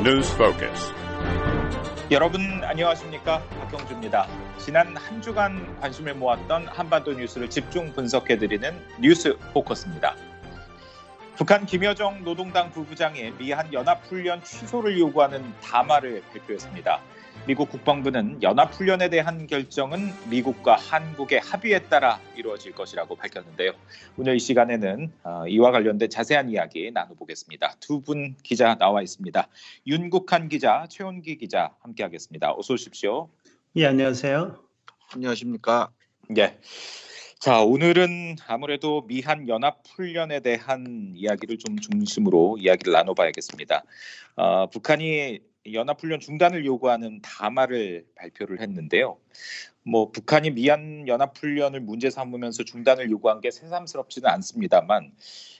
News Focus. 여러분 안녕하십니까 박경주입니다. 지난 한 주간 관심을 모았던 한반도 뉴스를 집중 분석해 드리는 뉴스 포커스입니다. 북한 김여정 노동당 부부장이 미한 연합훈련 취소를 요구하는 담화를 발표했습니다. 미국 국방부는 연합훈련에 대한 결정은 미국과 한국의 합의에 따라 이루어질 것이라고 밝혔는데요. 오늘 이 시간에는 어, 이와 관련된 자세한 이야기 나눠보겠습니다. 두 분 기자 나와 있습니다. 윤국한 기자, 최원기 기자 함께하겠습니다. 어서 오십시오. 예, 안녕하세요. 안녕하십니까. 예. 자, 오늘은 아무래도 미한 연합 훈련에 대한 이야기를 좀 중심으로 이야기를 나눠봐야겠습니다. 어, 북한이 연합훈련 중단을 요구하는 담화를 발표를 했는데요. 뭐 북한이 미한 연합훈련을 문제 삼으면서 중단을 요구한 게 새삼스럽지는 않습니다만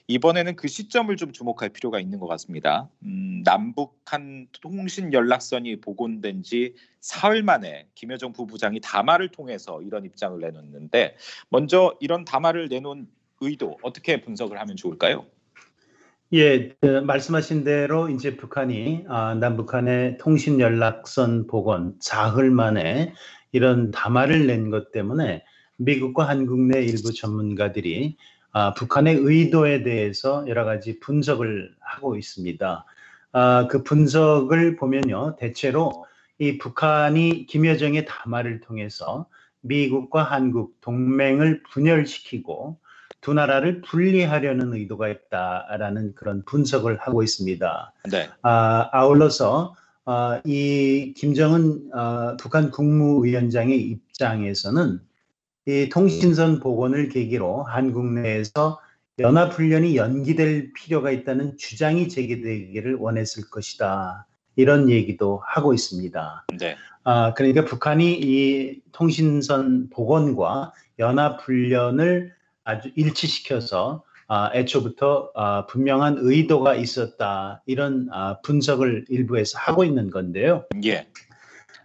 이번에는 그 시점을 좀 주목할 필요가 있는 것 같습니다. 음, 남북한 통신 연락선이 복원된 지 사흘 만에 김여정 부부장이 담화를 통해서 이런 입장을 내놓는데 먼저 이런 담화를 내놓은 의도 어떻게 분석을 하면 좋을까요? 예, 그 말씀하신 대로 이제 북한이 아, 남북한의 통신 연락선 복원 사흘 만에 이런 담화를 낸 것 때문에 미국과 한국 내 일부 전문가들이 아, 북한의 의도에 대해서 여러 가지 분석을 하고 있습니다. 아, 그 분석을 보면요, 대체로 이 북한이 김여정의 담화를 통해서 미국과 한국 동맹을 분열시키고 두 나라를 분리하려는 의도가 있다라는 그런 분석을 하고 있습니다. 네. 아, 아울러서 아, 이 김정은 아, 북한 국무위원장의 입장에서는 이 통신선 복원을 계기로 한국 내에서 연합훈련이 연기될 필요가 있다는 주장이 제기되기를 원했을 것이다. 이런 얘기도 하고 있습니다. 네. 아, 그러니까 북한이 이 통신선 복원과 연합훈련을 아주 일치시켜서 아, 애초부터 아, 분명한 의도가 있었다 이런 아, 분석을 일부에서 하고 있는 건데요. 예.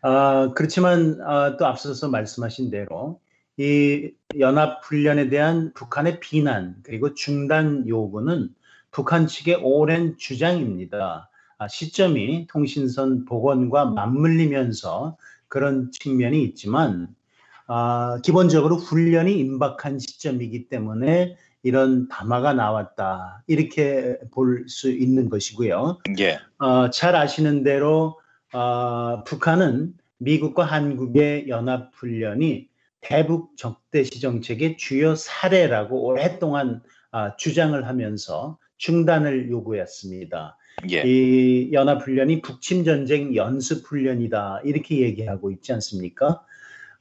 아, 그렇지만 아, 또 앞서서 말씀하신 대로 이 연합 훈련에 대한 북한의 비난 그리고 중단 요구는 북한 측의 오랜 주장입니다. 아, 시점이 통신선 복원과 맞물리면서 그런 측면이 있지만 아, 기본적으로 훈련이 임박한 시점이기 때문에 이런 담화가 나왔다 이렇게 볼 수 있는 것이고요. 예. 어, 잘 아시는 대로 어, 북한은 미국과 한국의 연합 훈련이 대북 적대시 정책의 주요 사례라고 오랫동안 아, 주장을 하면서 중단을 요구했습니다. 예. 이 연합 훈련이 북침 전쟁 연습 훈련이다 이렇게 얘기하고 있지 않습니까?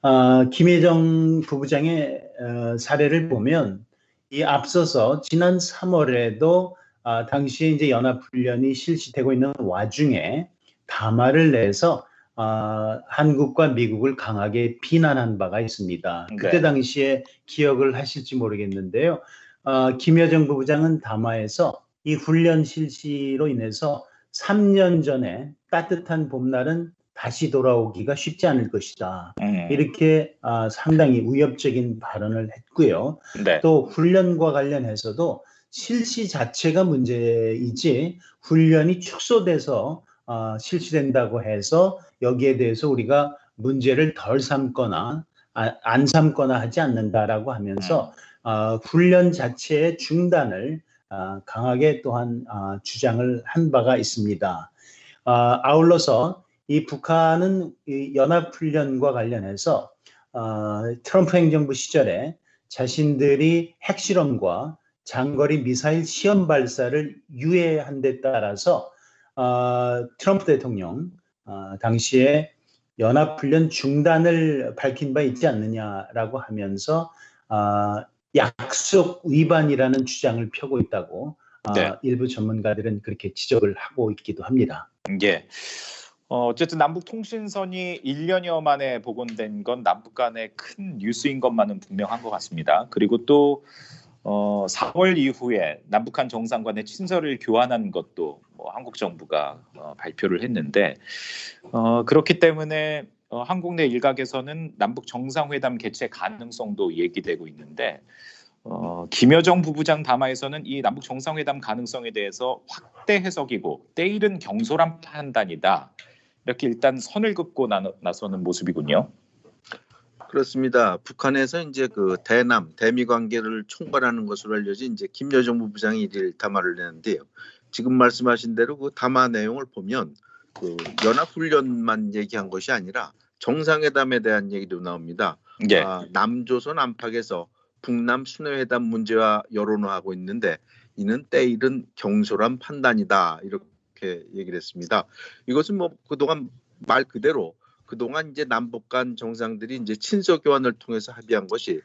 아, 김혜정 부부장의 어, 사례를 보면 이 앞서서 지난 3월에도 아, 당시에 이제 연합 훈련이 실시되고 있는 와중에 담화를 내서 아, 한국과 미국을 강하게 비난한 바가 있습니다. 그때 네. 당시에 기억을 하실지 모르겠는데요. 아, 김여정 부부장은 담화에서 이 훈련 실시로 인해서 3년 전에 따뜻한 봄날은 다시 돌아오기가 쉽지 않을 것이다. 음, 이렇게 아, 상당히 위협적인 발언을 했고요. 네. 또 훈련과 관련해서도 실시 자체가 문제이지 훈련이 축소돼서 아, 실시된다고 해서 여기에 대해서 우리가 문제를 덜 삼거나 아, 안 삼거나 하지 않는다라고 하면서 아, 훈련 자체의 중단을 아, 강하게 또한 아, 주장을 한 바가 있습니다. 아, 아울러서 이 북한은 이 연합훈련과 관련해서 어, 트럼프 행정부 시절에 자신들이 핵실험과 장거리 미사일 시험 발사를 유예한 데 따라서 어, 트럼프 대통령 어, 당시에 연합훈련 중단을 밝힌 바 있지 않느냐라고 하면서 어, 약속 위반이라는 주장을 펴고 있다고 어, 네. 일부 전문가들은 그렇게 지적을 하고 있기도 합니다. 예. 어, 어쨌든 남북 통신선이 1년여 만에 복원된 건 남북 간의 큰 뉴스인 것만은 분명한 것 같습니다. 그리고 또 어, 4월 이후에 남북한 정상 간의 친서를 교환한 것도 뭐 한국 정부가 어, 발표를 했는데 어, 그렇기 때문에 어, 한국 내 일각에서는 남북 정상회담 개최 가능성도 얘기되고 있는데 어, 김여정 부부장 담화에서는 이 남북 정상회담 가능성에 대해서 확대 해석이고 때일은 경솔한 판단이다. 이렇게 일단 선을 긋고 나, 나서는 모습이군요. 그렇습니다. 북한에서 이제 그 대남 대미 관계를 총괄하는 것으로 알려진 이제 김여정 부부장이 일일 담화를 내는데요. 지금 말씀하신 대로 그 담화 내용을 보면 그 연합 훈련만 얘기한 것이 아니라 정상회담에 대한 얘기도 나옵니다. 예. 아, 남조선 안팎에서 북남 순회회담 문제와 여론화하고 있는데 이는 때일은 경솔한 판단이다 이렇게 얘기를 했습니다. 이것은 뭐 그동안 말 그대로 그동안 이제 남북 간 정상들이 이제 친서 교환을 통해서 합의한 것이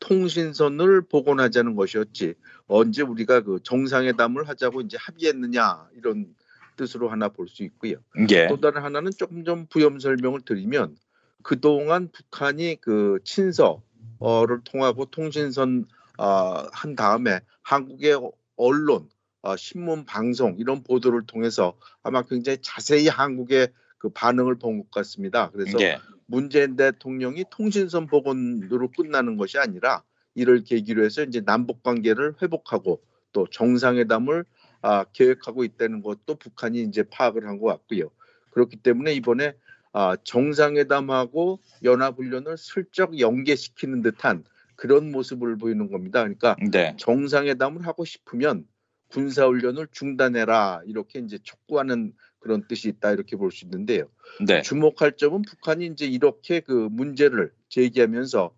통신선을 복원하자는 것이었지 언제 우리가 그 정상회담을 하자고 이제 합의했느냐 이런 뜻으로 하나 볼 수 있고요. 예. 또 다른 하나는 조금 좀 부연 설명을 드리면 그동안 북한이 그 친서를 통하고 통신선 어, 한 다음에 한국의 언론, 어, 신문, 방송 이런 보도를 통해서 아마 굉장히 자세히 한국의 그 반응을 본 것 같습니다. 그래서 예. 문재인 대통령이 통신선 복원으로 끝나는 것이 아니라 이를 계기로 해서 이제 남북 관계를 회복하고 또 정상회담을 아, 계획하고 있다는 것도 북한이 이제 파악을 한 것 같고요. 그렇기 때문에 이번에 아, 정상회담하고 연합훈련을 슬쩍 연계시키는 듯한 그런 모습을 보이는 겁니다. 그러니까 네. 정상회담을 하고 싶으면 군사 훈련을 중단해라 이렇게 이제 촉구하는 그런 뜻이 있다 이렇게 볼 수 있는데요. 네. 주목할 점은 북한이 이제 이렇게 그 문제를 제기하면서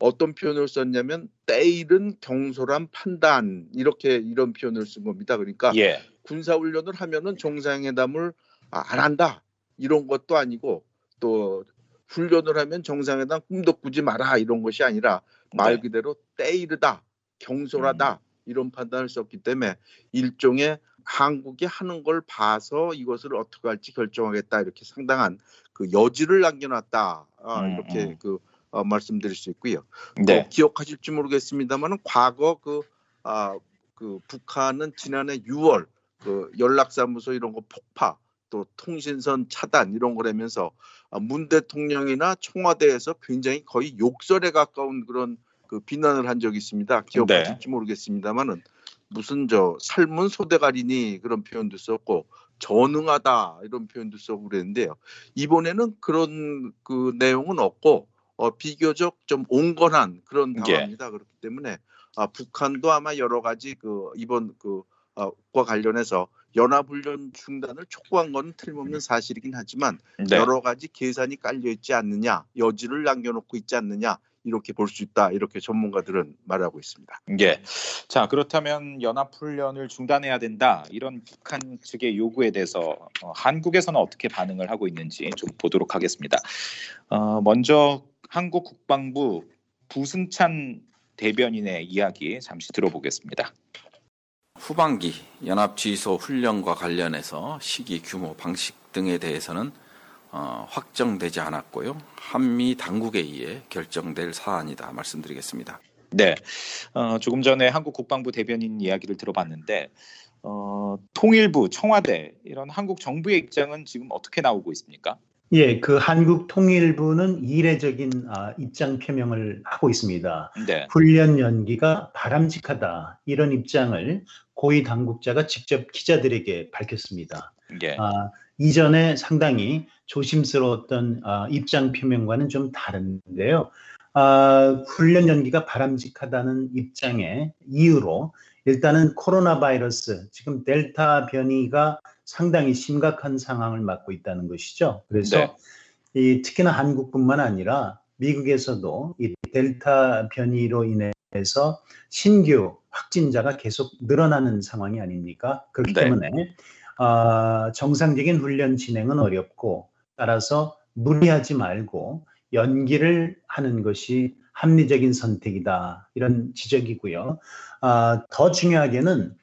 어떤 표현을 썼냐면 때일은 경솔한 판단 이렇게 이런 표현을 쓴 겁니다. 그러니까 예. 군사 훈련을 하면은 정상회담을 아, 안 한다 이런 것도 아니고 또 훈련을 하면 정상회담 꿈도 꾸지 마라 이런 것이 아니라 말 네. 그대로 때이르다 경솔하다 이런 판단을 썼기 때문에 일종의 한국이 하는 걸 봐서 이것을 어떻게 할지 결정하겠다 이렇게 상당한 그 여지를 남겨놨다 아, 음, 이렇게 음. 그 어, 말씀드릴 수 있고요. 네. 또 기억하실지 모르겠습니다만은 과거 그, 아, 그 북한은 지난해 6월 그 연락사무소 이런 거 폭파 또 통신선 차단 이런 걸 하면서 아, 문 대통령이나 청와대에서 굉장히 거의 욕설에 가까운 그런 그 비난을 한 적이 있습니다. 기억하실지 모르겠습니다만은 무슨 저 삶은 소대가리니 그런 표현도 썼고 전응하다 이런 표현도 쓰고 그랬는데요. 이번에는 그런 그 내용은 없고 어, 비교적 좀 온건한 그런 예. 당화입니다. 그렇기 때문에 아, 북한도 아마 여러 가지 그 이번 그과 관련해서 연합훈련 중단을 촉구한 건 틀림없는 사실이긴 하지만 네. 여러 가지 계산이 깔려 있지 않느냐, 여지를 남겨놓고 있지 않느냐 이렇게 볼 수 있다 이렇게 전문가들은 말하고 있습니다. 예. 자, 그렇다면 연합 훈련을 중단해야 된다. 이런 북한 측의 요구에 대해서 어, 한국에서는 어떻게 반응을 하고 있는지 좀 보도록 하겠습니다. 어, 먼저 한국 국방부 부승찬 대변인의 이야기 잠시 들어보겠습니다. 후반기 연합 지휘소 훈련과 관련해서 시기, 규모, 방식 등에 대해서는 어, 확정되지 않았고요. 한미 당국에 의해 결정될 사안이다 말씀드리겠습니다. 네. 어, 조금 전에 한국 국방부 대변인 이야기를 들어봤는데 어, 통일부, 청와대 이런 한국 정부의 입장은 지금 어떻게 나오고 있습니까? 예, 그 한국 통일부는 이례적인 아, 입장 표명을 하고 있습니다. 네. 훈련 연기가 바람직하다 이런 입장을 고위 당국자가 직접 기자들에게 밝혔습니다. 예. 아, 이전에 상당히 조심스러웠던 아, 입장 표명과는 좀 다른데요. 아, 훈련 연기가 바람직하다는 입장의 이유로 일단은 코로나 바이러스 지금 델타 변이가 상당히 심각한 상황을 맞고 있다는 것이죠. 그래서 네. 이 특히나 한국뿐만 아니라 미국에서도 이 델타 변이로 인해서 신규 확진자가 계속 늘어나는 상황이 아닙니까? 그렇기 네. 때문에 아, 정상적인 훈련 진행은 어렵고 따라서 무리하지 말고 연기를 하는 것이 합리적인 선택이다 이런 지적이고요. 아, 더 중요하게는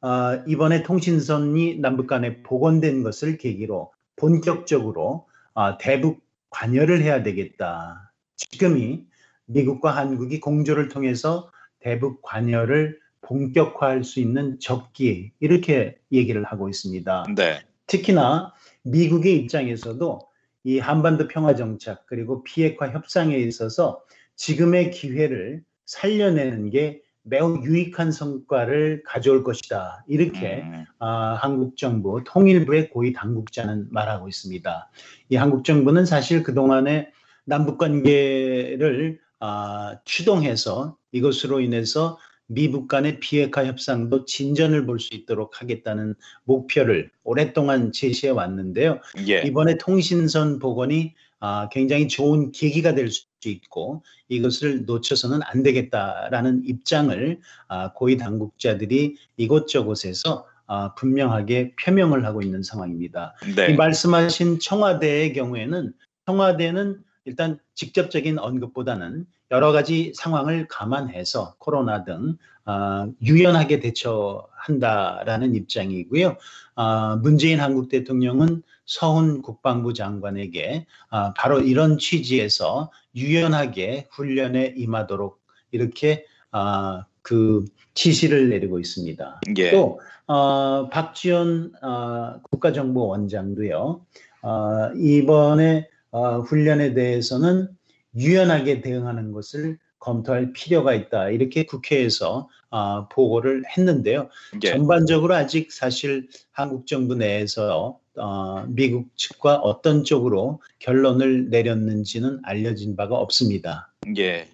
아, 이번에 통신선이 남북 간에 복원된 것을 계기로 본격적으로 아, 대북 관여를 해야 되겠다. 지금이 미국과 한국이 공조를 통해서 대북 관여를 본격화할 수 있는 적기 이렇게 얘기를 하고 있습니다. 네. 특히나 미국의 입장에서도 이 한반도 평화 정착 그리고 비핵화 협상에 있어서 지금의 기회를 살려내는 게 매우 유익한 성과를 가져올 것이다. 이렇게 음, 아, 한국 정부 통일부의 고위 당국자는 말하고 있습니다. 이 한국 정부는 사실 그동안에 남북 관계를 아, 추동해서 이것으로 인해서 미북 간의 비핵화 협상도 진전을 볼 수 있도록 하겠다는 목표를 오랫동안 제시해 왔는데요. 예. 이번에 통신선 복원이 아, 굉장히 좋은 계기가 될 수 있고 이것을 놓쳐서는 안 되겠다라는 입장을 아, 고위 당국자들이 이곳저곳에서 아, 분명하게 표명을 하고 있는 상황입니다. 네. 이 말씀하신 청와대의 경우에는 청와대는 일단 직접적인 언급보다는 여러 가지 상황을 감안해서 코로나 등 아, 유연하게 대처한다라는 입장이고요. 아, 문재인 한국 대통령은 서훈 국방부 장관에게 아, 바로 이런 취지에서 유연하게 훈련에 임하도록 이렇게 아, 그 지시를 내리고 있습니다. 예. 또 어, 박지원 어, 국가정보원장도요. 어, 이번에 어, 훈련에 대해서는 유연하게 대응하는 것을 검토할 필요가 있다. 이렇게 국회에서 어, 보고를 했는데요. 예. 전반적으로 아직 사실 한국 정부 내에서 어, 미국 측과 어떤 쪽으로 결론을 내렸는지는 알려진 바가 없습니다. 예.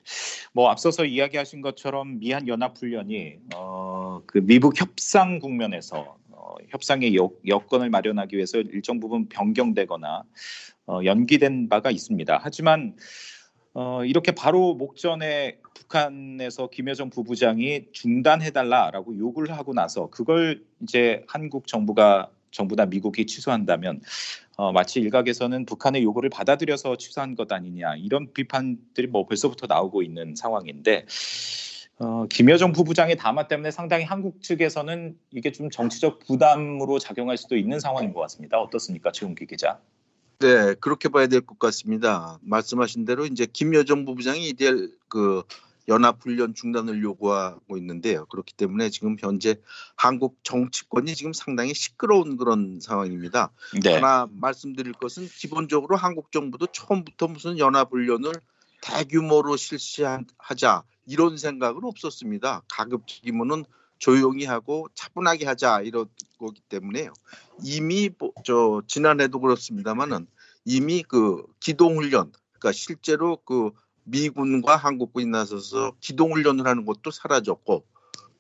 뭐 앞서서 이야기하신 것처럼 미한 연합 훈련이 어, 그 미북 협상 국면에서 어, 협상의 여, 여건을 마련하기 위해서 일정 부분 변경되거나 어, 연기된 바가 있습니다. 하지만 어, 이렇게 바로 목전에 북한에서 김여정 부부장이 중단해달라라고 요구를 하고 나서 그걸 이제 한국 정부가 정부나 미국이 취소한다면 어, 마치 일각에서는 북한의 요구를 받아들여서 취소한 것 아니냐 이런 비판들이 뭐 벌써부터 나오고 있는 상황인데 어, 김여정 부부장의 담화 때문에 상당히 한국 측에서는 이게 좀 정치적 부담으로 작용할 수도 있는 상황인 것 같습니다. 어떻습니까, 최웅기 기자? 네, 그렇게 봐야 될 것 같습니다. 말씀하신 대로 이제 김여정 부부장이 이들 그 연합훈련 중단을 요구하고 있는데요. 그렇기 때문에 지금 현재 한국 정치권이 지금 상당히 시끄러운 그런 상황입니다. 네, 하나 말씀드릴 것은 기본적으로 한국 정부도 처음부터 무슨 연합훈련을 대규모로 실시하자 이런 생각은 없었습니다. 가급적이면은 조용히 하고 차분하게 하자 이런 거기 때문에요. 이미 뭐, 저 지난해도 그렇습니다만은 이미 그 기동훈련 그러니까 실제로 그 미군과 한국군이 나서서 기동훈련을 하는 것도 사라졌고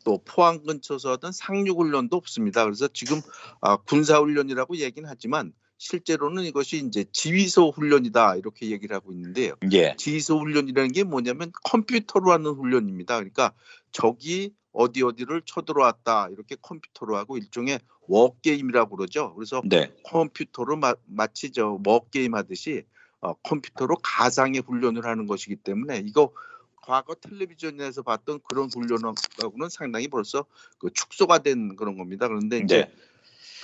또 포항 근처에서 하던 상륙훈련도 없습니다. 그래서 지금 아, 군사훈련이라고 얘기는 하지만 실제로는 이것이 이제 지휘소 훈련이다 이렇게 얘기를 하고 있는데요. 예, 지휘소 훈련이라는 게 뭐냐면 컴퓨터로 하는 훈련입니다. 그러니까 적이 어디 어디를 쳐들어왔다 이렇게 컴퓨터로 하고 일종의 워게임이라고 그러죠. 그래서 네, 컴퓨터로 마, 마치 저 워게임 하듯이 어, 컴퓨터로 가상의 훈련을 하는 것이기 때문에 이거 과거 텔레비전에서 봤던 그런 훈련하고는 상당히 벌써 그 축소가 된 그런 겁니다. 그런데 이제 네,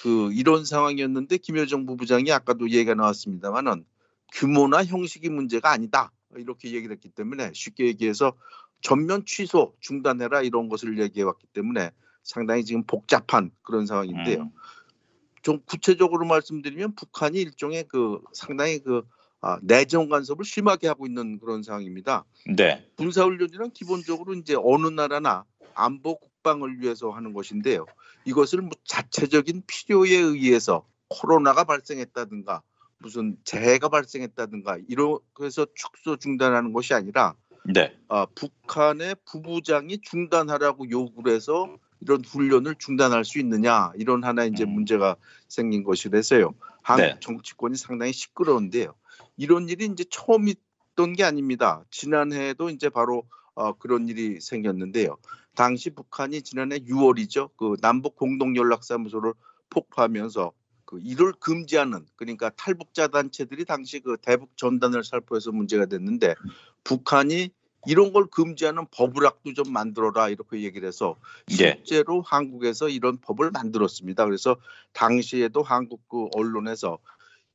그 이런 상황이었는데 김여정 부부장이 아까도 얘기가 나왔습니다만은 규모나 형식이 문제가 아니다 이렇게 얘기를 했기 때문에 쉽게 얘기해서 전면 취소 중단해라 이런 것을 얘기해 왔기 때문에 상당히 지금 복잡한 그런 상황인데요. 음, 좀 구체적으로 말씀드리면 북한이 일종의 그 상당히 그 아, 내정 간섭을 심하게 하고 있는 그런 상황입니다. 네, 군사 훈련이란 기본적으로 이제 어느 나라나 안보 국방을 위해서 하는 것인데요. 이것을 뭐 자체적인 필요에 의해서 코로나가 발생했다든가 무슨 재해가 발생했다든가 이런 그래서 축소 중단하는 것이 아니라 네, 아, 북한의 부부장이 중단하라고 요구를 해서 이런 훈련을 중단할 수 있느냐 이런 하나 이제 음. 문제가 생긴 것이라서요. 한국 네. 정치권이 상당히 시끄러운데요. 이런 일이 이제 처음 있던 게 아닙니다. 지난해에도 이제 바로 어, 그런 일이 생겼는데요. 당시 북한이 지난해 6월이죠. 그 남북 공동 연락사무소를 폭파하면서 그 이를 금지하는 그러니까 탈북자 단체들이 당시 그 대북 전단을 살포해서 문제가 됐는데 북한이 이런 걸 금지하는 법을 학도 좀 만들어라 이렇게 얘기를 해서 예. 실제로 한국에서 이런 법을 만들었습니다. 그래서 당시에도 한국 그 언론에서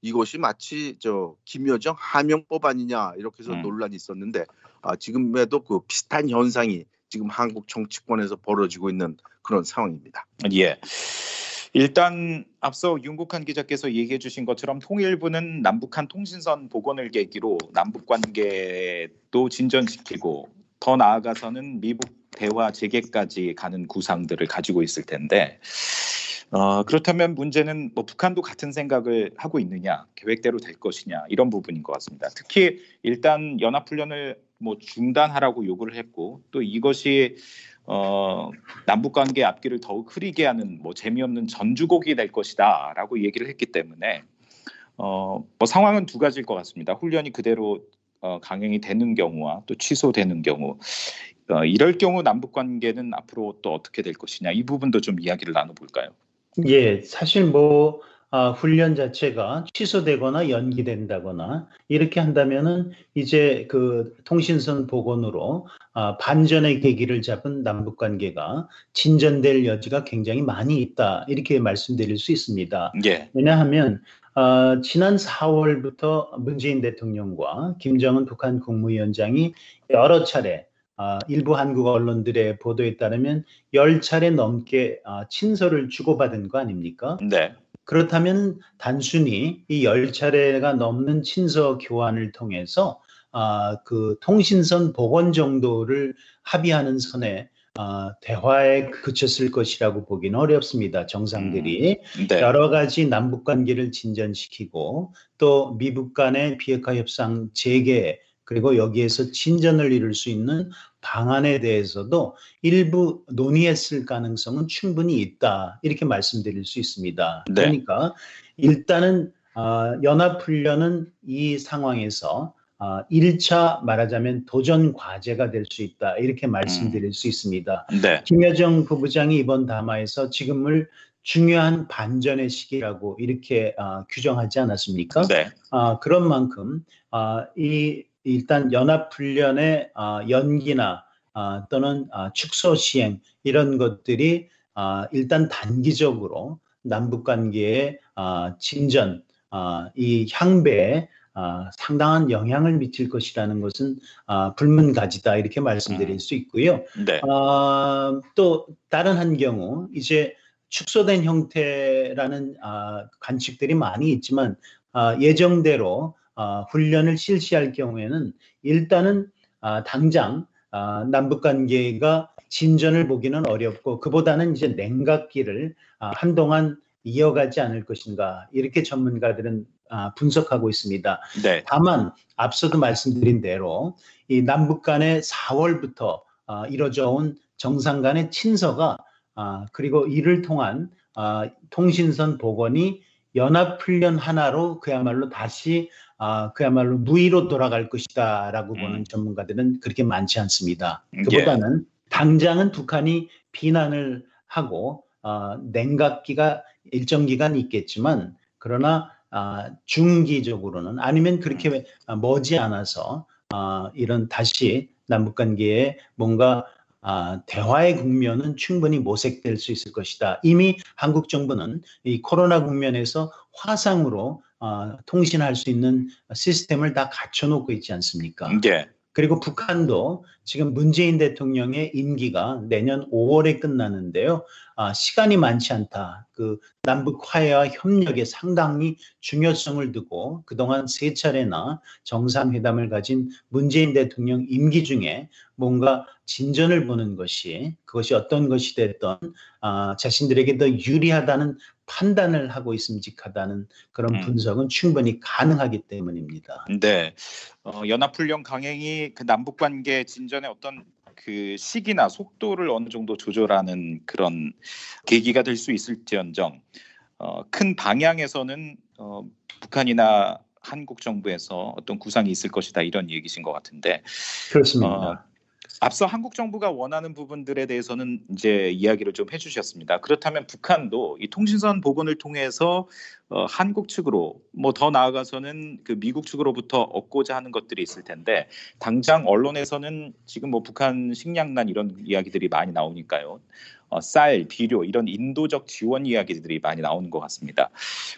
이것이 마치 저 김여정 하명법 아니냐 이렇게 해서 음. 논란이 있었는데 아, 지금에도 그 비슷한 현상이 지금 한국 정치권에서 벌어지고 있는 그런 상황입니다. 예. 일단 앞서 윤국한 기자께서 얘기해 주신 것처럼 통일부는 남북한 통신선 복원을 계기로 남북 관계도 진전시키고 더 나아가서는 미북 대화 재개까지 가는 구상들을 가지고 있을 텐데 어, 그렇다면 문제는 뭐 북한도 같은 생각을 하고 있느냐, 계획대로 될 것이냐 이런 부분인 것 같습니다. 특히 일단 연합훈련을 뭐 중단하라고 요구를 했고 또 이것이 어, 남북 관계 앞길을 더욱 흐리게 하는 뭐 재미없는 전주곡이 될 것이다라고 얘기를 했기 때문에 어, 뭐 상황은 두 가지일 것 같습니다. 훈련이 그대로 어, 강행이 되는 경우와 또 취소되는 경우 어, 이럴 경우 남북 관계는 앞으로 또 어떻게 될 것이냐 이 부분도 좀 이야기를 나눠볼까요? 예, 사실 뭐 아, 훈련 자체가 취소되거나 연기된다거나 이렇게 한다면은 이제 그 통신선 복원으로 아, 반전의 계기를 잡은 남북 관계가 진전될 여지가 굉장히 많이 있다 이렇게 말씀드릴 수 있습니다. 예. 왜냐하면 어, 지난 4월부터 문재인 대통령과 김정은 북한 국무위원장이 여러 차례 어, 일부 한국 언론들의 보도에 따르면 10차례 넘게 어, 친서를 주고받은 거 아닙니까? 네. 그렇다면 단순히 이 10차례가 넘는 친서 교환을 통해서 아, 그 통신선 복원 정도를 합의하는 선에 어, 대화에 그쳤을 것이라고 보기는 어렵습니다. 정상들이 음, 네. 여러 가지 남북 관계를 진전시키고 또 미북 간의 비핵화 협상 재개 그리고 여기에서 진전을 이룰 수 있는 방안에 대해서도 일부 논의했을 가능성은 충분히 있다 이렇게 말씀드릴 수 있습니다. 네. 그러니까 일단은 어, 연합훈련은 이 상황에서 어, 1차 말하자면 도전 과제가 될 수 있다 이렇게 말씀드릴 수 있습니다. 네. 김여정 부부장이 이번 담화에서 지금을 중요한 반전의 시기라고 이렇게 어, 규정하지 않았습니까? 네. 아, 그런 만큼 아, 이 일단 연합훈련의 아, 연기나 아, 또는 아, 축소 시행 이런 것들이 아, 일단 단기적으로 남북 관계의 아, 진전, 아, 이 향배에 아, 상당한 영향을 미칠 것이라는 것은 아, 불문가지다 이렇게 말씀드릴 음. 수 있고요. 네. 아, 또 다른 한 경우 이제 축소된 형태라는 아, 관측들이 많이 있지만 아, 예정대로 아, 훈련을 실시할 경우에는 일단은 아, 당장 아, 남북 관계가 진전을 보기는 어렵고 그보다는 이제 냉각기를 아, 한동안 이어가지 않을 것인가 이렇게 전문가들은 아, 분석하고 있습니다. 네. 다만 앞서도 말씀드린 대로 이 남북 간의 4월부터 아, 이뤄져 온 정상 간의 친서가 아, 그리고 이를 통한 아, 통신선 복원이 연합훈련 하나로 그야말로 다시 아, 그야말로 무의로 돌아갈 것이다라고 음. 보는 전문가들은 그렇게 많지 않습니다. 예. 그보다는 당장은 북한이 비난을 하고 아, 냉각기가 일정 기간 있겠지만 그러나 아, 중기적으로는 아니면 그렇게 아, 머지 않아서 아, 이런 다시 남북 관계에 뭔가 아, 대화의 국면은 충분히 모색될 수 있을 것이다. 이미 한국 정부는 이 코로나 국면에서 화상으로 아, 통신할 수 있는 시스템을 다 갖춰놓고 있지 않습니까? 예. 그리고 북한도 지금 문재인 대통령의 임기가 내년 5월에 끝나는데요. 아, 시간이 많지 않다. 그 남북 화해와 협력에 상당히 중요성을 두고 그동안 세 차례나 정상회담을 가진 문재인 대통령 임기 중에 뭔가 진전을 보는 것이 그것이 어떤 것이 됐던 아, 자신들에게 더 유리하다는 판단을 하고 있음직하다는 그런 음. 분석은 충분히 가능하기 때문입니다. 네. 어, 연합훈련 강행이 그 남북 관계 진전의 어떤 그 시기나 속도를 어느 정도 조절하는 그런 계기가 될 수 있을지언정 어, 큰 방향에서는 어, 북한이나 한국 정부에서 어떤 구상이 있을 것이다 이런 얘기신 것 같은데 그렇습니다. 어, 앞서 한국 정부가 원하는 부분들에 대해서는 이제 이야기를 좀 해주셨습니다. 그렇다면 북한도 이 통신선 복원을 통해서 어, 한국 측으로 뭐 더 나아가서는 그 미국 측으로부터 얻고자 하는 것들이 있을 텐데 당장 언론에서는 지금 뭐 북한 식량난 이런 이야기들이 많이 나오니까요. 어, 쌀, 비료 이런 인도적 지원 이야기들이 많이 나오는 것 같습니다.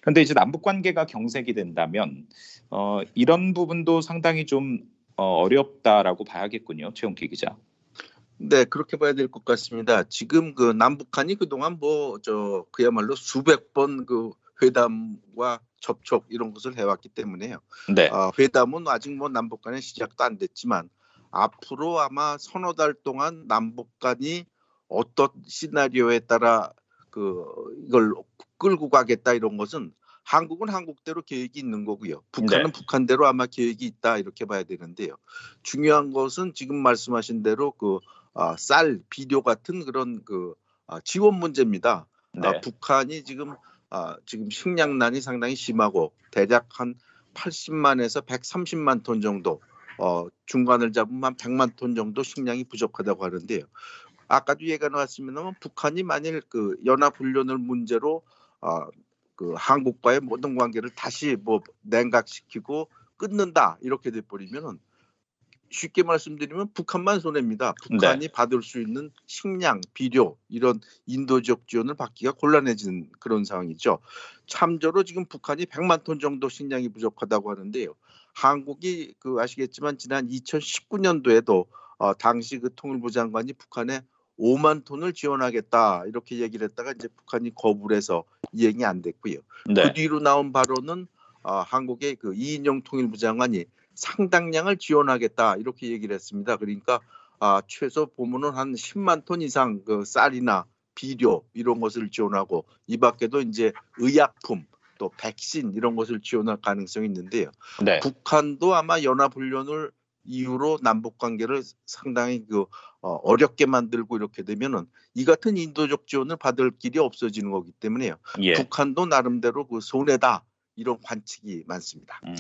그런데 이제 남북 관계가 경색이 된다면 어, 이런 부분도 상당히 좀 어, 어렵다라고 봐야겠군요, 최용기 기자. 네, 그렇게 봐야 될 것 같습니다. 지금 그 남북한이 그동안 뭐 저 그야말로 수백 번 그 회담과 접촉 이런 것을 해왔기 때문에요. 네, 아, 회담은 아직 뭐 남북 간의 시작도 안 됐지만 앞으로 아마 서너 달 동안 남북 간이 어떤 시나리오에 따라 그 이걸 끌고 가겠다 이런 것은 한국은 한국대로 계획이 있는 거고요. 북한은 네. 북한대로 아마 계획이 있다 이렇게 봐야 되는데요. 중요한 것은 지금 말씀하신 대로 그 아, 쌀, 비료 같은 그런 그 아, 지원 문제입니다. 네. 아, 북한이 지금 아, 지금 식량난이 상당히 심하고 대략 한 80만에서 130만 톤 정도 어, 중간을 잡으면 한 100만 톤 정도 식량이 부족하다고 하는데요. 아까도 얘기가 나왔습니다만 북한이 만일 그 연합 훈련을 문제로 아, 그 한국과의 모든 관계를 다시 뭐 냉각시키고 끊는다 이렇게 돼 버리면은 쉽게 말씀드리면 북한만 손해입니다. 북한이 받을 수 있는 식량, 비료 이런 인도적 지원을 받기가 곤란해진 그런 상황이죠. 참조로 지금 북한이 100만 톤 정도 식량이 부족하다고 하는데요. 한국이 그 아시겠지만 지난 2019년도에도 어, 당시 그 통일부 장관이 북한에 5만 톤을 지원하겠다 이렇게 얘기를 했다가 이제 북한이 거부를 해서 이행이 안 됐고요. 네. 그 뒤로 나온 바로는 어, 한국의 그 이인영 통일부 장관이 상당량을 지원하겠다 이렇게 얘기를 했습니다. 그러니까 아, 최소 보면은 한 10만 톤 이상 그 쌀이나 비료 이런 것을 지원하고 이 밖에도 이제 의약품 또 백신 이런 것을 지원할 가능성이 있는데요. 네. 북한도 아마 연합훈련을 이후로 남북 관계를 상당히 그 어, 어렵게 만들고 이렇게 되면은 이 같은 인도적 지원을 받을 길이 없어지는 거기 때문에요. 예. 북한도 나름대로 그 손해다 이런 관측이 많습니다. 음.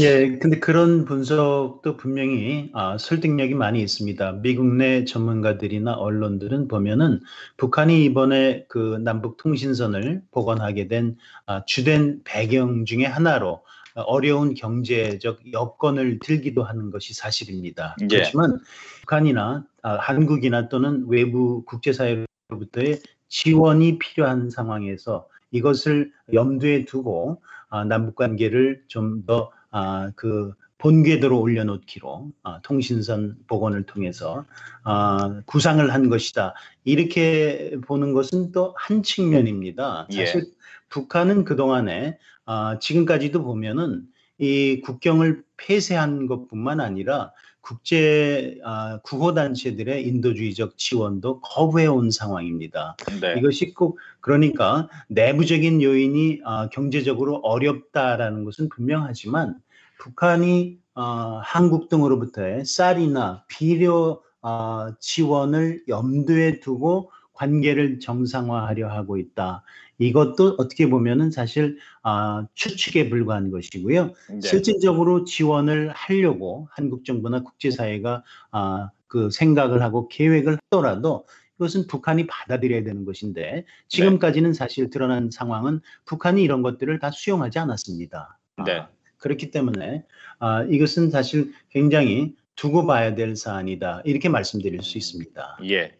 예, 근데 그런 분석도 분명히 아, 설득력이 많이 있습니다. 미국 내 전문가들이나 언론들은 보면은 북한이 이번에 그 남북 통신선을 복원하게 된 아, 주된 배경 중에 하나로 어려운 경제적 여건을 들기도 하는 것이 사실입니다. 예. 그렇지만 북한이나 아, 한국이나 또는 외부 국제사회로부터의 지원이 필요한 상황에서 이것을 염두에 두고 아, 남북 관계를 좀더 아, 그 본궤도로 올려놓기로 아, 통신선 복원을 통해서 아, 구상을 한 것이다. 이렇게 보는 것은 또 한 측면입니다. 예. 사실 북한은 그 동안에 아, 지금까지도 보면은 이 국경을 폐쇄한 것뿐만 아니라 국제 아, 구호 단체들의 인도주의적 지원도 거부해 온 상황입니다. 네. 이것이 꼭 그러니까 내부적인 요인이 아, 경제적으로 어렵다라는 것은 분명하지만 북한이 아, 한국 등으로부터의 쌀이나 비료 아, 지원을 염두에 두고 관계를 정상화하려 하고 있다. 이것도 어떻게 보면은 사실 아, 추측에 불과한 것이고요. 네. 실질적으로 지원을 하려고 한국 정부나 국제사회가 아, 그 생각을 하고 계획을 하더라도 이것은 북한이 받아들여야 되는 것인데 지금까지는 사실 드러난 상황은 북한이 이런 것들을 다 수용하지 않았습니다. 아, 네. 그렇기 때문에 아, 이것은 사실 굉장히 두고 봐야 될 사안이다 이렇게 말씀드릴 수 있습니다. 예.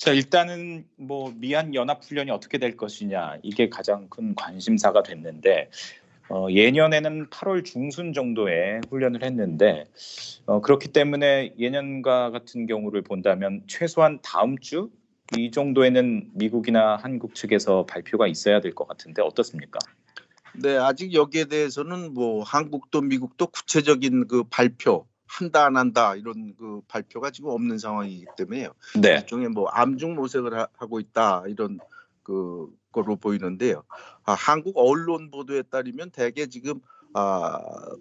자 일단은 뭐 미한 연합 훈련이 어떻게 될 것이냐 이게 가장 큰 관심사가 됐는데 어, 예년에는 8월 중순 정도에 훈련을 했는데 어, 그렇기 때문에 예년과 같은 경우를 본다면 최소한 다음 주 이 정도에는 미국이나 한국 측에서 발표가 있어야 될 것 같은데 어떻습니까? 네, 아직 여기에 대해서는 뭐 한국도 미국도 구체적인 그 발표 한다 안 한다 이런 그 발표가 지금 없는 상황이기 때문에요. 네. 일종의 뭐 암중 모색을 하, 고 있다 이런 그 거로 보이는데요. 아, 한국 언론 보도에 따르면 대개 지금 아,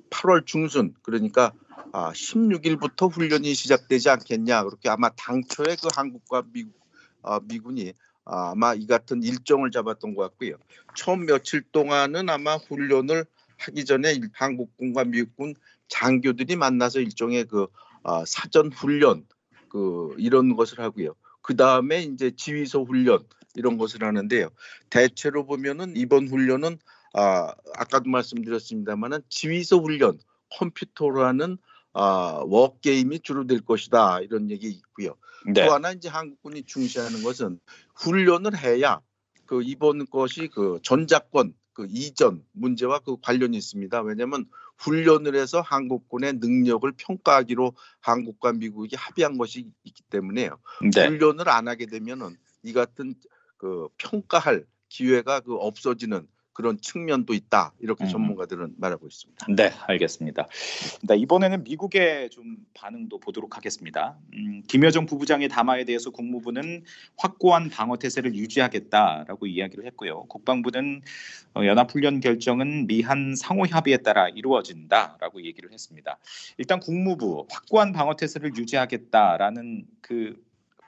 8월 중순 그러니까 아, 16일부터 훈련이 시작되지 않겠냐 그렇게 아마 당초에 그 한국과 미국 아, 미군이 아, 아마 이 같은 일정을 잡았던 것 같고요. 처음 며칠 동안은 아마 훈련을 하기 전에 일- 한국군과 미국군 장교들이 만나서 일종의 그 아, 사전 훈련 그 이런 것을 하고요. 그 다음에 이제 지휘소 훈련 이런 것을 하는데요. 대체로 보면은 이번 훈련은 아, 아까도 말씀드렸습니다만은 지휘소 훈련 컴퓨터로 하는 아, 워 게임이 주로 될 것이다 이런 얘기 있고요. 네. 또 하나 이제 한국군이 중시하는 것은 훈련을 해야 그 이번 것이 그 전작권 그 이전 문제와 그 관련이 있습니다. 왜냐하면 훈련을 해서 한국군의 능력을 평가하기로 한국과 미국이 합의한 것이 있기 때문에요. 네. 훈련을 안 하게 되면은 이 같은 그 평가할 기회가 그 없어지는 그런 측면도 있다 이렇게 음. 전문가들은 말하고 있습니다. 네, 알겠습니다. 네, 이번에는 미국의 좀 반응도 보도록 하겠습니다. 음, 김여정 부부장의 담화에 대해서 국무부는 확고한 방어 태세를 유지하겠다라고 이야기를 했고요. 국방부는 어, 연합훈련 결정은 미한 상호 협의에 따라 이루어진다라고 얘기를 했습니다. 일단 국무부 확고한 방어 태세를 유지하겠다라는 그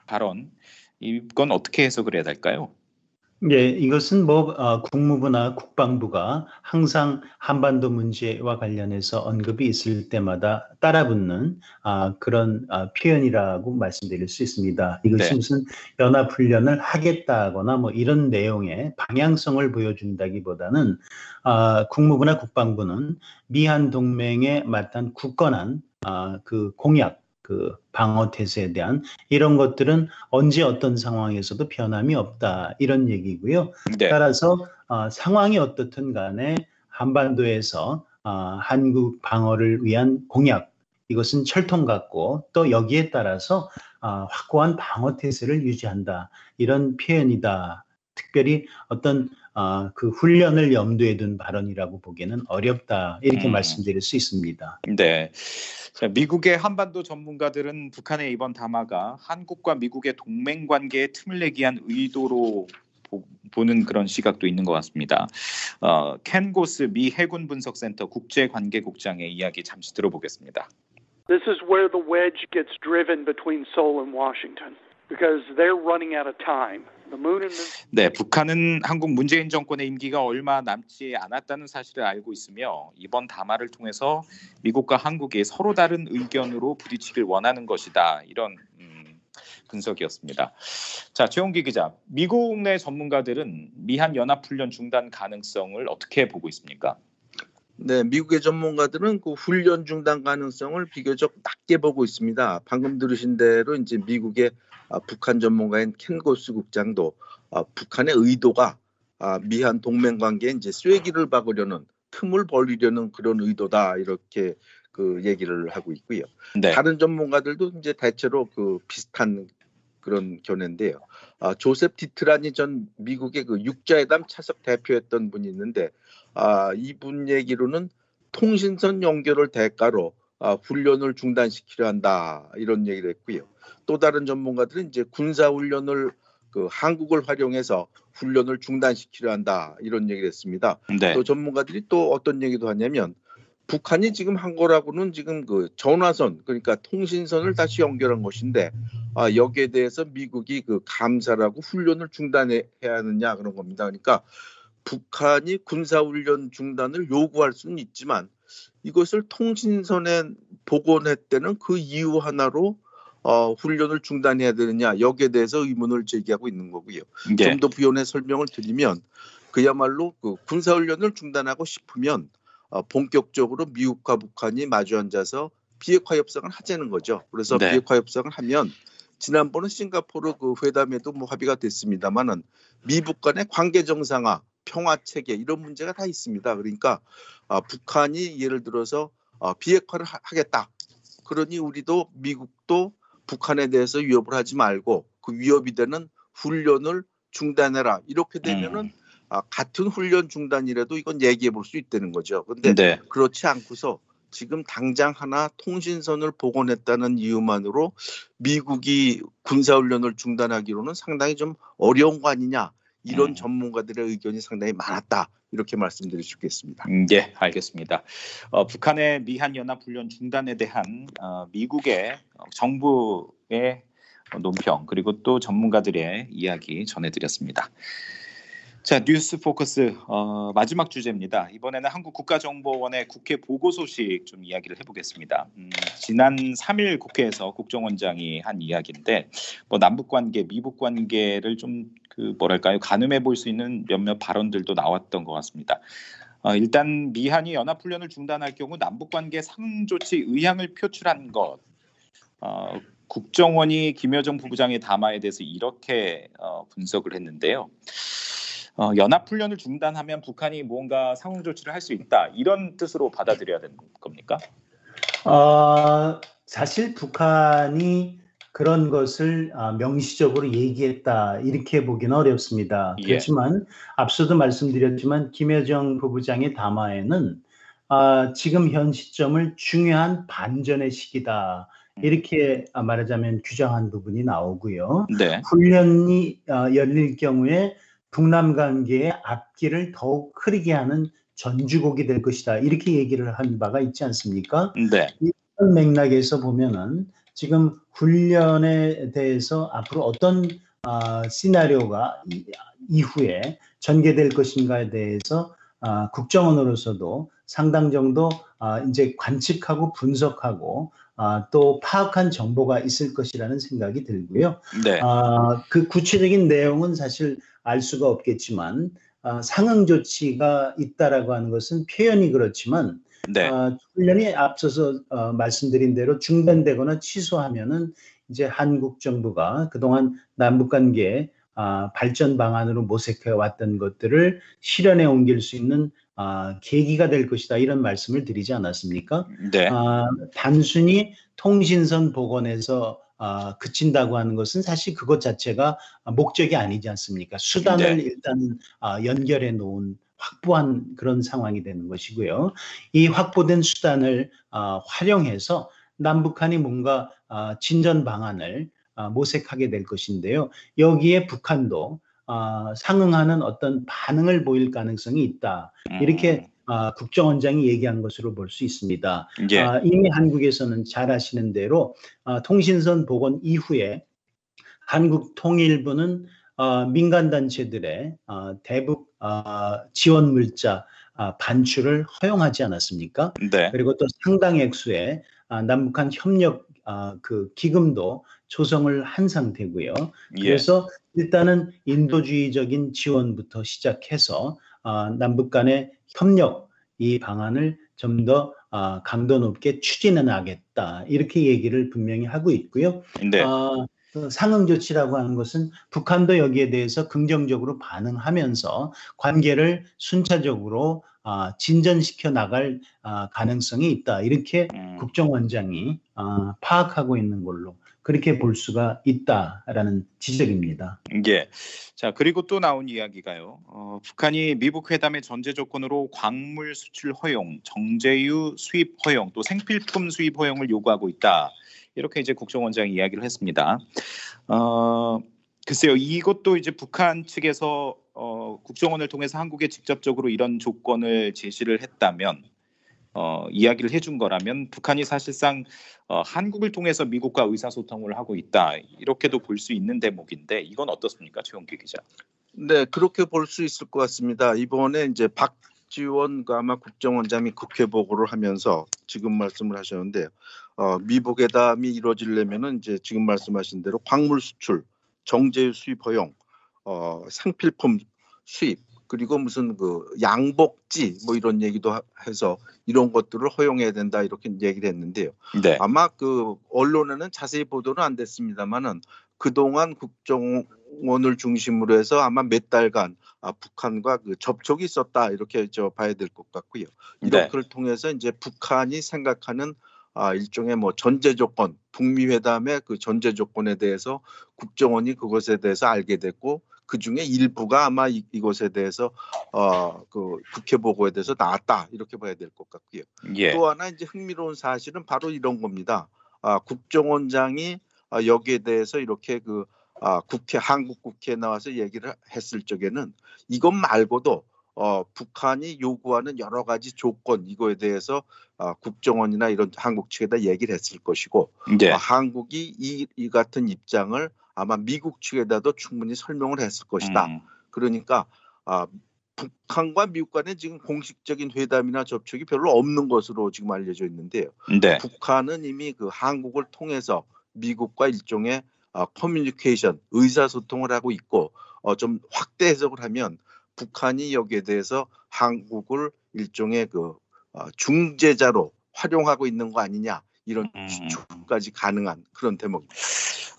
발언 이건 어떻게 해석을 해야 될까요? 예, 이것은 뭐 어, 국무부나 국방부가 항상 한반도 문제와 관련해서 언급이 있을 때마다 따라붙는 아, 그런 아, 표현이라고 말씀드릴 수 있습니다. 이것이 네. 무슨 연합 훈련을 하겠다거나 뭐 이런 내용의 방향성을 보여준다기보다는 아, 국무부나 국방부는 미한 동맹에 맞단 굳건한 아, 그 공약, 그 방어 태세에 대한 이런 것들은 언제 어떤 상황에서도 변함이 없다 이런 얘기고요. 네, 따라서 어, 상황이 어떻든 간에 한반도에서 어, 한국 방어를 위한 공약 이것은 철통 같고 또 여기에 따라서 어, 확고한 방어 태세를 유지한다 이런 표현이다. 특별히 어떤 어, 그 훈련을 염두에 둔 발언이라고 보기에는 어렵다 이렇게 음. 말씀드릴 수 있습니다. 네. 자, 미국의 한반도 전문가들은 북한의 이번 담화가 한국과 미국의 동맹 관계에 틈을 내기 위한 의도로 보, 보는 그런 시각도 있는 것 같습니다. 어, 켄 고스 미 해군 분석센터 국제관계국장의 이야기 잠시 들어보겠습니다. This is where the wedge gets driven between Seoul and Washington because they're running out of time. 네, 북한은 한국 문재인 정권의 임기가 얼마 남지 않았다는 사실을 알고 있으며 이번 담화를 통해서 미국과 한국이 서로 다른 의견으로 부딪히길 원하는 것이다. 이런 음, 분석이었습니다. 자, 최홍기 기자, 미국 내 전문가들은 미한 연합 훈련 중단 가능성을 어떻게 보고 있습니까? 네, 미국의 전문가들은 그 훈련 중단 가능성을 비교적 낮게 보고 있습니다. 방금 들으신 대로 이제 미국의 아, 북한 전문가인 켄 고스 국장도 아, 북한의 의도가 아, 미한 동맹 관계에 이제 쐐기를 박으려는 틈을 벌리려는 그런 의도다 이렇게 그 얘기를 하고 있고요. 네, 다른 전문가들도 이제 대체로 그 비슷한 그런 견해인데요. 아, 조셉 디트라니 전 미국의 그 육자회담 차석 대표였던 분이 있는데 아, 이분 얘기로는 통신선 연결을 대가로 아, 훈련을 중단시키려 한다 이런 얘기를 했고요. 또 다른 전문가들은 이제 군사 훈련을 그 한국을 활용해서 훈련을 중단시키려 한다 이런 얘기를 했습니다. 네, 또 전문가들이 또 어떤 얘기도 하냐면 북한이 지금 한 거라고는 지금 그 전화선 그러니까 통신선을 다시 연결한 것인데 아, 여기에 대해서 미국이 그 감사라고 훈련을 중단해야 하느냐 그런 겁니다. 그러니까 북한이 군사훈련 중단을 요구할 수는 있지만 이것을 통신선에 복원했다는 그 이유 하나로 어, 훈련을 중단해야 되느냐 여기에 대해서 의문을 제기하고 있는 거고요. 네, 좀더 부연해 설명을 드리면 그야말로 그 군사훈련을 중단하고 싶으면 어, 본격적으로 미국과 북한이 마주 앉아서 비핵화 협상을 하자는 거죠. 그래서 네. 비핵화 협상을 하면 지난번에 싱가포르 그 회담에도 뭐 합의가 됐습니다만은 미북 간의 관계 정상화, 평화 체계 이런 문제가 다 있습니다. 그러니까 아, 북한이 예를 들어서 어, 비핵화를 하, 하겠다. 그러니 우리도 미국도 북한에 대해서 위협을 하지 말고 그 위협이 되는 훈련을 중단해라. 이렇게 되면은 음. 아, 같은 훈련 중단이라도 이건 얘기해 볼 수 있다는 거죠. 근데 네, 그렇지 않고서 지금 당장 하나 통신선을 복원했다는 이유만으로 미국이 군사훈련을 중단하기로는 상당히 좀 어려운 거 아니냐 이런 음. 전문가들의 의견이 상당히 많았다 이렇게 말씀드릴 수 있겠습니다. 음, 예, 알겠습니다. 어, 북한의 미한 연합 훈련 중단에 대한 어, 미국의 어, 정부의 어, 논평 그리고 또 전문가들의 이야기 전해드렸습니다. 자 뉴스 포커스 어, 마지막 주제입니다. 이번에는 한국 국가정보원의 국회 보고 소식 좀 이야기를 해보겠습니다. 음, 지난 3일 국회에서 국정원장이 한 이야기인데 뭐 남북 관계, 미북 관계를 좀 그 뭐랄까요 가늠해 볼 수 있는 몇몇 발언들도 나왔던 것 같습니다. 어, 일단 미한이 연합훈련을 중단할 경우 남북 관계 상조치 의향을 표출한 것. 어, 국정원이 김여정 부부장의 담화에 대해서 이렇게 어, 분석을 했는데요. 어, 연합 훈련을 중단하면 북한이 뭔가 상응 조치를 할 수 있다 이런 뜻으로 받아들여야 되는 겁니까? 어, 사실 북한이 그런 것을 아, 명시적으로 얘기했다 이렇게 보기는 어렵습니다. 예. 그렇지만 앞서도 말씀드렸지만 김여정 부부장의 담화에는 아, 지금 현 시점을 중요한 반전의 시기다 이렇게 아, 말하자면 규정한 부분이 나오고요. 네. 훈련이 아, 열릴 경우에 북남 관계의 앞길을 더욱 흐리게 하는 전주곡이 될 것이다 이렇게 얘기를 한 바가 있지 않습니까? 네. 이런 맥락에서 보면은 지금 훈련에 대해서 앞으로 어떤 아, 시나리오가 이- 이후에 전개될 것인가에 대해서 아, 국정원으로서도 상당 정도 아, 이제 관측하고 분석하고 아, 또 파악한 정보가 있을 것이라는 생각이 들고요. 네. 아, 그 구체적인 내용은 사실 알 수가 없겠지만 아, 상응 조치가 있다라고 하는 것은 표현이 그렇지만 네. 아, 훈련이 앞서서 어, 말씀드린 대로 중단되거나 취소하면은 이제 한국 정부가 그동안 남북 관계 아, 발전 방안으로 모색해 왔던 것들을 실현에 옮길 수 있는 아, 계기가 될 것이다 이런 말씀을 드리지 않았습니까? 네. 아, 단순히 통신선 복원에서 아, 그친다고 하는 것은 사실 그것 자체가 목적이 아니지 않습니까? 수단을 네. 일단 아, 연결해 놓은 확보한 그런 상황이 되는 것이고요. 이 확보된 수단을 아, 활용해서 남북한이 뭔가 아, 진전 방안을 아, 모색하게 될 것인데요. 여기에 북한도 아, 상응하는 어떤 반응을 보일 가능성이 있다. 이렇게 아, 국정원장이 얘기한 것으로 볼 수 있습니다. 음, 예. 아, 이미 한국에서는 잘 아시는 대로 아, 통신선 복원 이후에 한국 통일부는 아, 민간 단체들의 아, 대북 아, 지원 물자 아, 반출을 허용하지 않았습니까? 네. 그리고 또 상당 액수의 아, 남북한 협력 아, 그 기금도 조성을 한 상태고요. 예. 그래서 일단은 인도주의적인 지원부터 시작해서 아, 남북 간의 협력 이 방안을 좀더 아, 강도 높게 추진해 나겠다 이렇게 얘기를 분명히 하고 있고요. 네. 아, 그 상응 조치라고 하는 것은 북한도 여기에 대해서 긍정적으로 반응하면서 관계를 순차적으로 아, 진전시켜 나갈 아, 가능성이 있다 이렇게 음, 국정원장이 아, 파악하고 있는 걸로 그렇게 볼 수가 있다라는 지적입니다. 예. 자, 그리고 또 나온 이야기가요. 어, 북한이 미북 회담의 전제 조건으로 광물 수출 허용, 정제유 수입 허용, 또 생필품 수입 허용을 요구하고 있다. 이렇게 이제 국정원장이 이야기를 했습니다. 어, 글쎄요, 이것도 이제 북한 측에서 어, 국정원을 통해서 한국에 직접적으로 이런 조건을 제시를 했다면 어, 이야기를 해준 거라면 북한이 사실상 어, 한국을 통해서 미국과 의사소통을 하고 있다 이렇게도 볼 수 있는 대목인데 이건 어떻습니까, 최용기 기자? 네, 그렇게 볼 수 있을 것 같습니다. 이번에 이제 박지원 그 아마 국정원장이 국회 보고를 하면서 지금 말씀을 하셨는데 어, 미북 회담이 이루어지려면은 이제 지금 말씀하신 대로 광물 수출, 정제유 수입 허용, 어, 생필품 수입 그리고 무슨 그 양복지 뭐 이런 얘기도 하- 해서 이런 것들을 허용해야 된다 이렇게 얘기를 했는데요. 네, 아마 그 언론에는 자세히 보도는 안 됐습니다만은 그동안 국정원을 중심으로 해서 아마 몇 달간 아, 북한과 그 접촉이 있었다 이렇게 저 봐야 될 것 같고요. 이런 네. 걸 통해서 이제 북한이 생각하는 아, 일종의 뭐 전제 조건, 북미 회담의 그 전제 조건에 대해서 국정원이 그것에 대해서 알게 됐고 그 중에 일부가 아마 이, 이것에 대해서 어, 그 국회 보고에 대해서 나왔다 이렇게 봐야 될 것 같고요. 예, 또 하나 이제 흥미로운 사실은 바로 이런 겁니다. 아, 국정원장이 아, 여기에 대해서 이렇게 그 아, 국회 한국 국회에 나와서 얘기를 했을 적에는 이것 말고도 어, 북한이 요구하는 여러 가지 조건 이거에 대해서 아, 국정원이나 이런 한국 측에다 얘기를 했을 것이고 예, 어, 한국이 이, 이 같은 입장을 아마 미국 측에다도 충분히 설명을 했을 것이다. 음, 그러니까 아, 북한과 미국 간에 지금 공식적인 회담이나 접촉이 별로 없는 것으로 지금 알려져 있는데요. 네, 북한은 이미 그 한국을 통해서 미국과 일종의 어, 커뮤니케이션, 의사소통을 하고 있고 어, 좀 확대 해석을 하면 북한이 여기에 대해서 한국을 일종의 그 어, 중재자로 활용하고 있는 거 아니냐 이런 음. 추측까지 가능한 그런 대목입니다.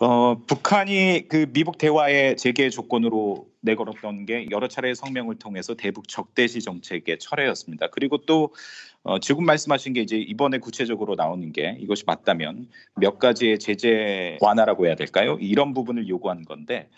어, 북한이 그 미국 대화의 재개 조건으로 내걸었던 게 여러 차례의 성명을 통해서 대북 적대시 정책의 철회였습니다. 그리고 또 어, 지금 말씀하신 게 이제 이번에 구체적으로 나오는 게 이것이 맞다면 몇 가지의 제재 완화라고 해야 될까요? 이런 부분을 요구한 건데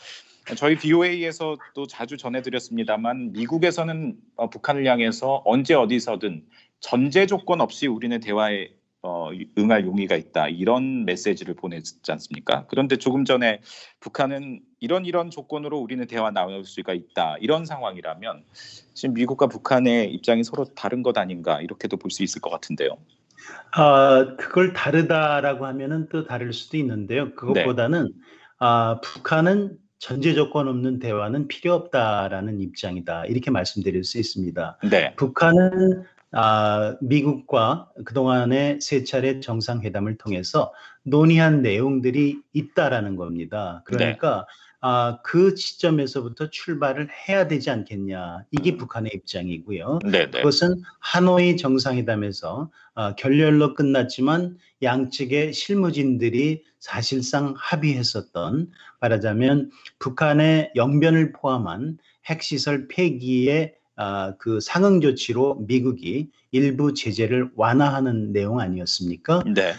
저희 BOA에서 또 자주 전해드렸습니다만 미국에서는 어, 북한을 향해서 언제 어디서든 전제 조건 없이 우리는 대화에 어, 응할 용의가 있다 이런 메시지를 보냈지 않습니까? 그런데 조금 전에 북한은 이런 이런 조건으로 우리는 대화 나올 수가 있다 이런 상황이라면 지금 미국과 북한의 입장이 서로 다른 것 아닌가 이렇게도 볼 수 있을 것 같은데요. 아, 그걸 다르다라고 하면은 또 다를 수도 있는데요. 그것보다는 아, 북한은 전제 조건 없는 대화는 필요 없다라는 입장이다. 이렇게 말씀드릴 수 있습니다. 네, 북한은 아, 미국과 그동안의 세 차례 정상회담을 통해서 논의한 내용들이 있다라는 겁니다. 그러니까 아, 그 시점에서부터 출발을 해야 되지 않겠냐. 이게 음. 북한의 입장이고요. 네, 네, 그것은 하노이 정상회담에서 아, 결렬로 끝났지만 양측의 실무진들이 사실상 합의했었던 말하자면 북한의 영변을 포함한 핵시설 폐기의 아, 그 상응 조치로 미국이 일부 제재를 완화하는 내용 아니었습니까? 네,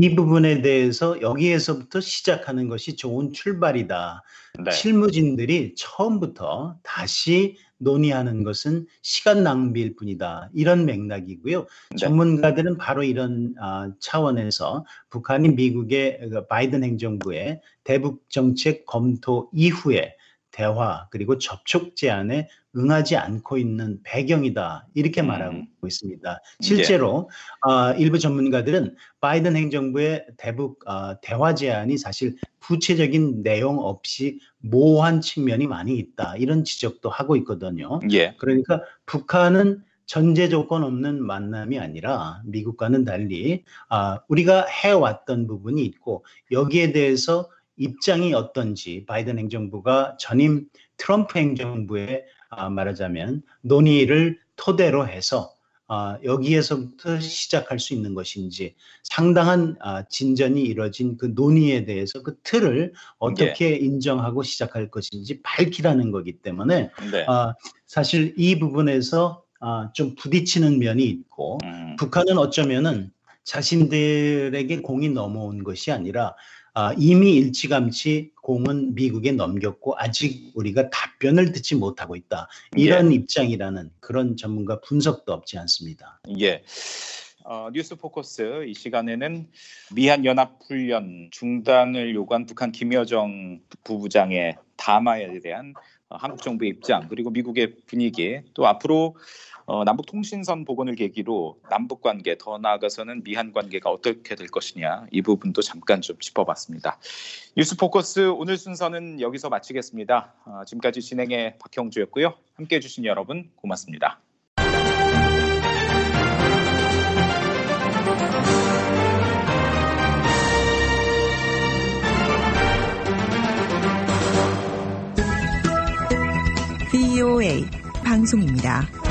이 부분에 대해서 여기에서부터 시작하는 것이 좋은 출발이다. 네, 실무진들이 처음부터 다시 논의하는 것은 시간 낭비일 뿐이다. 이런 맥락이고요. 네. 전문가들은 바로 이런 아, 차원에서 북한이 미국의 그 바이든 행정부의 대북 정책 검토 이후에 대화 그리고 접촉 제안에 응하지 않고 있는 배경이다 이렇게 음. 말하고 있습니다. 실제로 아, 일부 전문가들은 바이든 행정부의 대북 아, 대화 제안이 사실 구체적인 내용 없이 모호한 측면이 많이 있다 이런 지적도 하고 있거든요. 예, 그러니까 북한은 전제 조건 없는 만남이 아니라 미국과는 달리 아, 우리가 해왔던 부분이 있고 여기에 대해서 입장이 어떤지 바이든 행정부가 전임 트럼프 행정부의 아, 말하자면 논의를 토대로 해서 아, 여기에서부터 시작할 수 있는 것인지 상당한 아, 진전이 이뤄진 그 논의에 대해서 그 틀을 어떻게 인정하고 시작할 것인지 밝히라는 거기 때문에 네, 아, 사실 이 부분에서 아, 좀 부딪히는 면이 있고 음, 북한은 어쩌면은 자신들에게 공이 넘어온 것이 아니라 아, 이미 일찌감치 공은 미국에 넘겼고 아직 우리가 답변을 듣지 못하고 있다. 이런 입장이라는 그런 전문가 분석도 없지 않습니다. 예. 어, 뉴스 포커스 이 시간에는 미한 연합 훈련 중단을 요구한 북한 김여정 부부장의 담화에 대한 어, 한국 정부의 입장 그리고 미국의 분위기 또 앞으로 어, 남북 통신선 복원을 계기로 남북 관계 더 나아가서는 미한 관계가 어떻게 될 것이냐 이 부분도 잠깐 좀 짚어봤습니다. 뉴스 포커스 오늘 순서는 여기서 마치겠습니다. 어, 지금까지 진행의 박형주였고요. 함께해 주신 여러분 고맙습니다. VOA 방송입니다.